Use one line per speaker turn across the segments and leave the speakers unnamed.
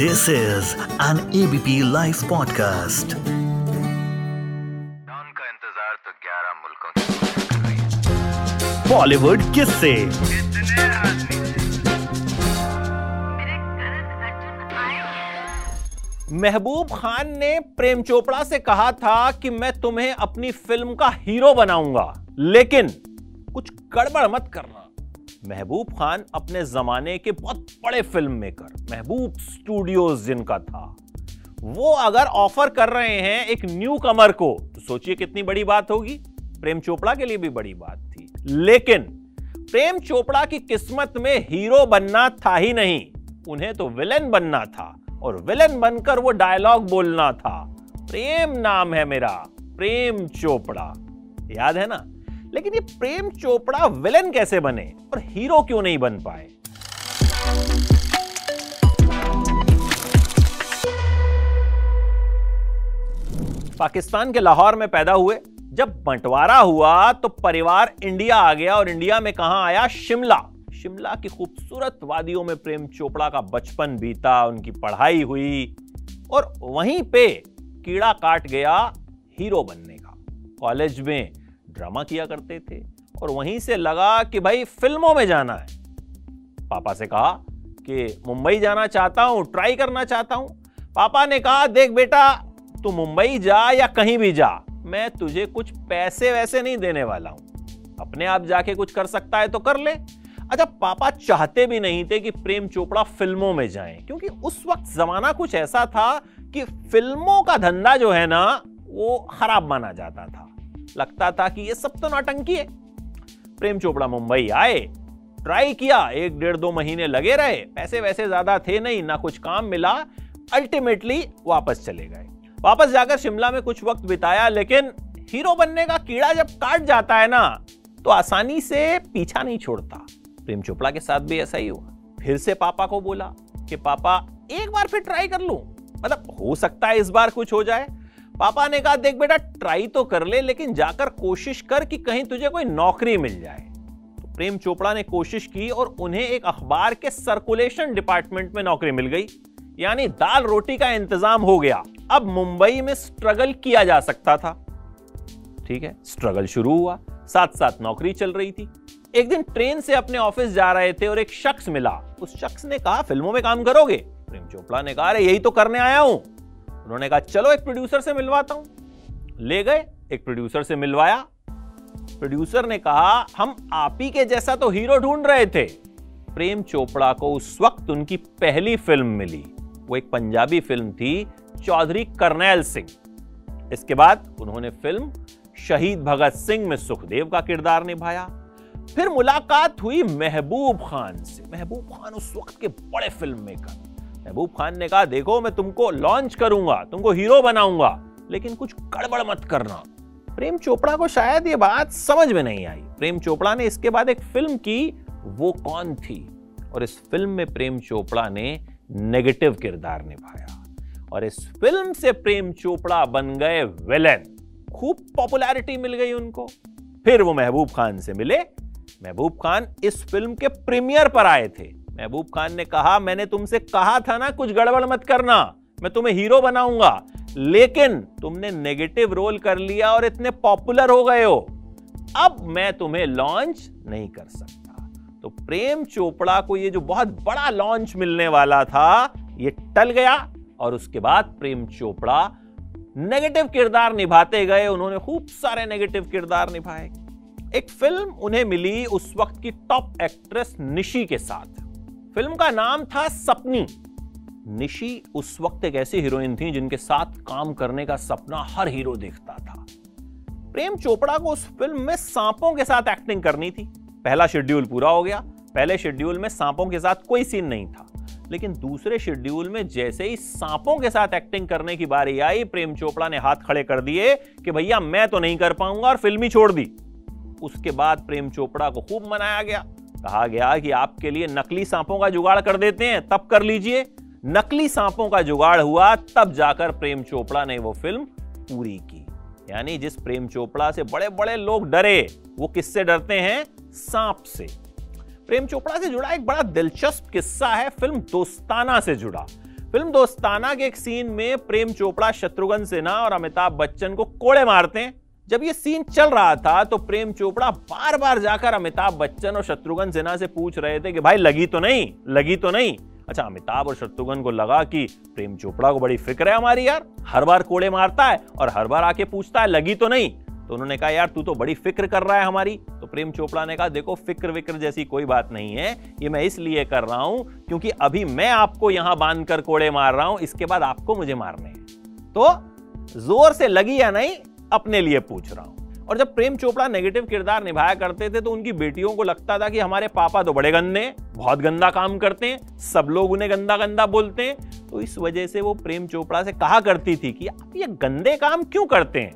This is an ABP Life podcast.
का इंतज़ार तो 11 मुल्कों
बॉलीवुड
किस से
महबूब खान ने प्रेम चोपड़ा से कहा था कि मैं तुम्हें अपनी फ़िल्म का हीरो बनाऊँगा लेकिन कुछ गड़बड़ मत करना। महबूब खान अपने जमाने के बहुत बड़े फ़िल्म मेकर महबूब स्टूडियोज जिनका था। वो अगर ऑफ़र कर रहे हैं एक न्यू कमर को तो सोचिए कितनी बड़ी बात होगी। प्रेम चोपड़ा के लिए भी बड़ी बात थी। लेकिन प्रेम चोपड़ा की किस्मत में हीरो बनना था ही नहीं। उन्हें तो विलेन बनना था और विलेन बनकर वो डायलॉग बोलना था। प्रेम नाम है मेरा, प्रेम चोपड़ा। याद है ना? लेकिन ये प्रेम चोपड़ा विलेन कैसे बने और हीरो क्यों नहीं बन पाए? पाकिस्तान के लाहौर में पैदा हुए, जब बंटवारा हुआ तो परिवार इंडिया आ गया और इंडिया में कहा आया? शिमला। शिमला की खूबसूरत वादियों में प्रेम चोपड़ा का बचपन बीता, उनकी पढ़ाई हुई और वहीं पे कीड़ा काट गया हीरो बनने का। कॉलेज में ड्रामा किया करते थे और वहीं से लगा कि भाई फ़िल्मों में जाना है। पापा से कहा कि मुंबई जाना चाहता हूँ, ट्राई करना चाहता हूँ। पापा ने कहा, देख बेटा, तू मुंबई जा या कहीं भी जा, मैं तुझे कुछ पैसे वैसे नहीं देने वाला हूँ। अपने आप जाके कुछ कर सकता है तो कर ले। अच्छा पापा चाहते भी नहीं थे कि प्रेम चोपड़ा फ़िल्मों में जाएँ, क्योंकि उस वक्त जमाना कुछ ऐसा था कि फ़िल्मों का धंधा जो है ना, वो खराब माना जाता था। लगता था कि ये सब तो नौटंकी है। प्रेम चोपड़ा मुंबई आए ट्राई किया, एक डेढ़ दो महीने लगे रहे, पैसे वैसे ज़्यादा थे नहीं, ना कुछ काम मिला अल्टीमेटली वापस चले गए। वापस जाकर शिमला में कुछ वक्त बिताया, लेकिन हीरो बनने का कीड़ा जब काट जाता है ना तो आसानी से पीछा नहीं छोड़ता। प्रेम चोपड़ा के साथ भी ऐसा ही हुआ। फिर से पापा को बोला कि, पापा, एक बार फिर ट्राई कर लूँ। मतलब हो सकता है इस बार कुछ हो जाए पापा ने कहा, देख बेटा, ट्राई तो कर ले, लेकिन जाकर कोशिश कर कि कहीं तुझे कोई नौकरी मिल जाए। तो प्रेम चोपड़ा ने कोशिश की और उन्हें एक अखबार के सर्कुलेशन डिपार्टमेंट में नौकरी मिल गई। यानी दाल रोटी का इंतज़ाम हो गया। अब मुंबई में स्ट्रगल किया जा सकता था। ठीक है स्ट्रगल शुरू हुआ। साथ साथ नौकरी चल रही थी। एक दिन ट्रेन से अपने ऑफ़िस जा रहे थे और एक शख्स मिला। उस शख्स ने कहा, फ़िल्मों में काम करोगे? प्रेम चोपड़ा ने कहा, अरे, यही तो करने आया हूँ। उन्होंने कहा, चलो एक प्रोड्यूसर से मिलवाता हूँ। ले गए, एक प्रोड्यूसर से मिलवाया। प्रोड्यूसर ने कहा, हम आप ही के जैसा तो हीरो ढूंढ रहे थे। प्रेम चोपड़ा को उस वक्त उनकी पहली फ़िल्म मिली। वो एक पंजाबी फ़िल्म थी, चौधरी करनैल सिंह। इसके बाद उन्होंने फ़िल्म शहीद भगत सिंह में सुखदेव का किरदार निभाया। फिर मुलाकात हुई महबूब खान से। महबूब खान उस वक्त के बड़े फ़िल्म मेकर। महबूब खान ने कहा, देखो, मैं तुमको लॉन्च करूँगा, तुमको हीरो बनाऊँगा, लेकिन कुछ गड़बड़ मत करना। प्रेम चोपड़ा को शायद ये बात समझ में नहीं आई। प्रेम चोपड़ा ने इसके बाद एक फ़िल्म की, वो कौन थी? और इस फ़िल्म में प्रेम चोपड़ा ने नेगेटिव किरदार निभाया। और इस फ़िल्म से प्रेम चोपड़ा बन गए विलेन खूब पॉपुलैरिटी मिल गई उनको। फिर वो महबूब खान से मिले। महबूब खान इस फ़िल्म के प्रीमियर पर आए थे। महबूब खान ने कहा, मैंने तुमसे कहा था ना, कुछ गड़बड़ मत करना। मैं तुम्हें हीरो बनाऊँगा। लेकिन तुमने नेगेटिव रोल कर लिया और इतने पॉपुलर हो गए हो। अब मैं तुम्हें लॉन्च नहीं कर सकता। तो प्रेम चोपड़ा को ये जो बहुत बड़ा लॉन्च मिलने वाला था, ये टल गया और उसके बाद प्रेम चोपड़ा नेगेटिव किरदार निभाते गए। उन्होंने खूब सारे नेगेटिव किरदार निभाए। एक फ़िल्म उन्हें मिली उस वक्त की टॉप एक्ट्रेस निशी के साथ। फ़िल्म का नाम था सपनी। निशी उस वक्त एक ऐसी हीरोइन थी जिनके साथ काम करने का सपना हर हीरो देखता था। प्रेम चोपड़ा को उस फ़िल्म में सांपों के साथ एक्टिंग करनी थी। पहला शेड्यूल पूरा हो गया। पहले शेड्यूल में सांपों के साथ कोई सीन नहीं था। लेकिन दूसरे शेड्यूल में जैसे ही सांपों के साथ एक्टिंग करने की बारी आई, प्रेम चोपड़ा ने हाथ खड़े कर दिए कि भैया मैं तो नहीं कर पाऊँगा और फ़िल्म ही छोड़ दी। उसके बाद प्रेम चोपड़ा को खूब मनाया गया। कहा गया कि आपके लिए नकली सांपों का जुगाड़ कर देते हैं, तब कर लीजिए। नकली सांपों का जुगाड़ हुआ, तब जाकर प्रेम चोपड़ा ने वो फ़िल्म पूरी की। यानी जिस प्रेम चोपड़ा से बड़े बड़े लोग डरे, वो किससे डरते हैं? सांप से। प्रेम चोपड़ा से जुड़ा एक बड़ा दिलचस्प किस्सा है, फ़िल्म दोस्ताना से जुड़ा। फ़िल्म दोस्ताना के एक सीन में प्रेम चोपड़ा शत्रुघ्न सिन्हा और अमिताभ बच्चन को कोड़े मारते हैं। जब ये सीन चल रहा था तो प्रेम चोपड़ा बार बार जाकर अमिताभ बच्चन और शत्रुघ्न सिन्हा से पूछ रहे थे कि, भाई, लगी तो नहीं, लगी तो नहीं। अच्छा अमिताभ और शत्रुघ्न को लगा कि प्रेम चोपड़ा को बड़ी फ़िक्र है हमारी यार। हर बार कोड़े मारता है और हर बार आके पूछता है, लगी तो नहीं? तो उन्होंने कहा, यार, तू तो बड़ी फ़िक्र कर रहा है हमारी। तो प्रेम चोपड़ा ने कहा, देखो, फ़िक्र विक्र जैसी कोई बात नहीं है। ये मैं इसलिए कर रहा हूँ क्योंकि अभी मैं आपको यहाँ बाँध कर कोड़े मार रहा हूँ, इसके बाद आपको मुझे मारने हैं। तो ज़ोर से लगी या नहीं अपने लिए पूछ रहा हूँ। और जब प्रेम चोपड़ा नेगेटिव किरदार निभाया करते थे तो उनकी बेटियों को लगता था कि हमारे पापा तो बड़े गंदे बहुत गंदा काम करते हैं, सब लोग उन्हें गंदा गंदा बोलते हैं। तो इस वजह से वो प्रेम चोपड़ा से कहा करती थी कि, आप ये गंदे काम क्यों करते हैं?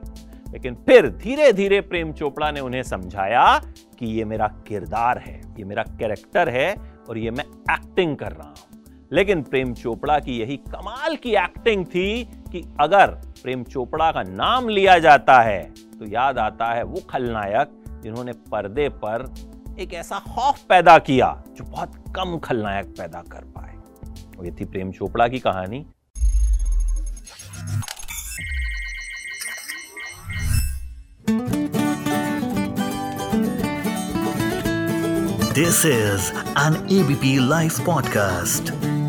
लेकिन फिर धीरे धीरे प्रेम चोपड़ा ने उन्हें समझाया कि ये मेरा किरदार है, ये मेरा कैरेक्टर है और ये मैं एक्टिंग कर रहा हूँ। लेकिन प्रेम चोपड़ा की यही कमाल की एक्टिंग थी कि अगर प्रेम चोपड़ा का नाम लिया जाता है तो याद आता है वो खलनायक जिन्होंने पर्दे पर एक ऐसा खौफ पैदा किया जो बहुत कम खलनायक पैदा कर पाए और ये थी प्रेम चोपड़ा की कहानी
This is an ABP Life podcast.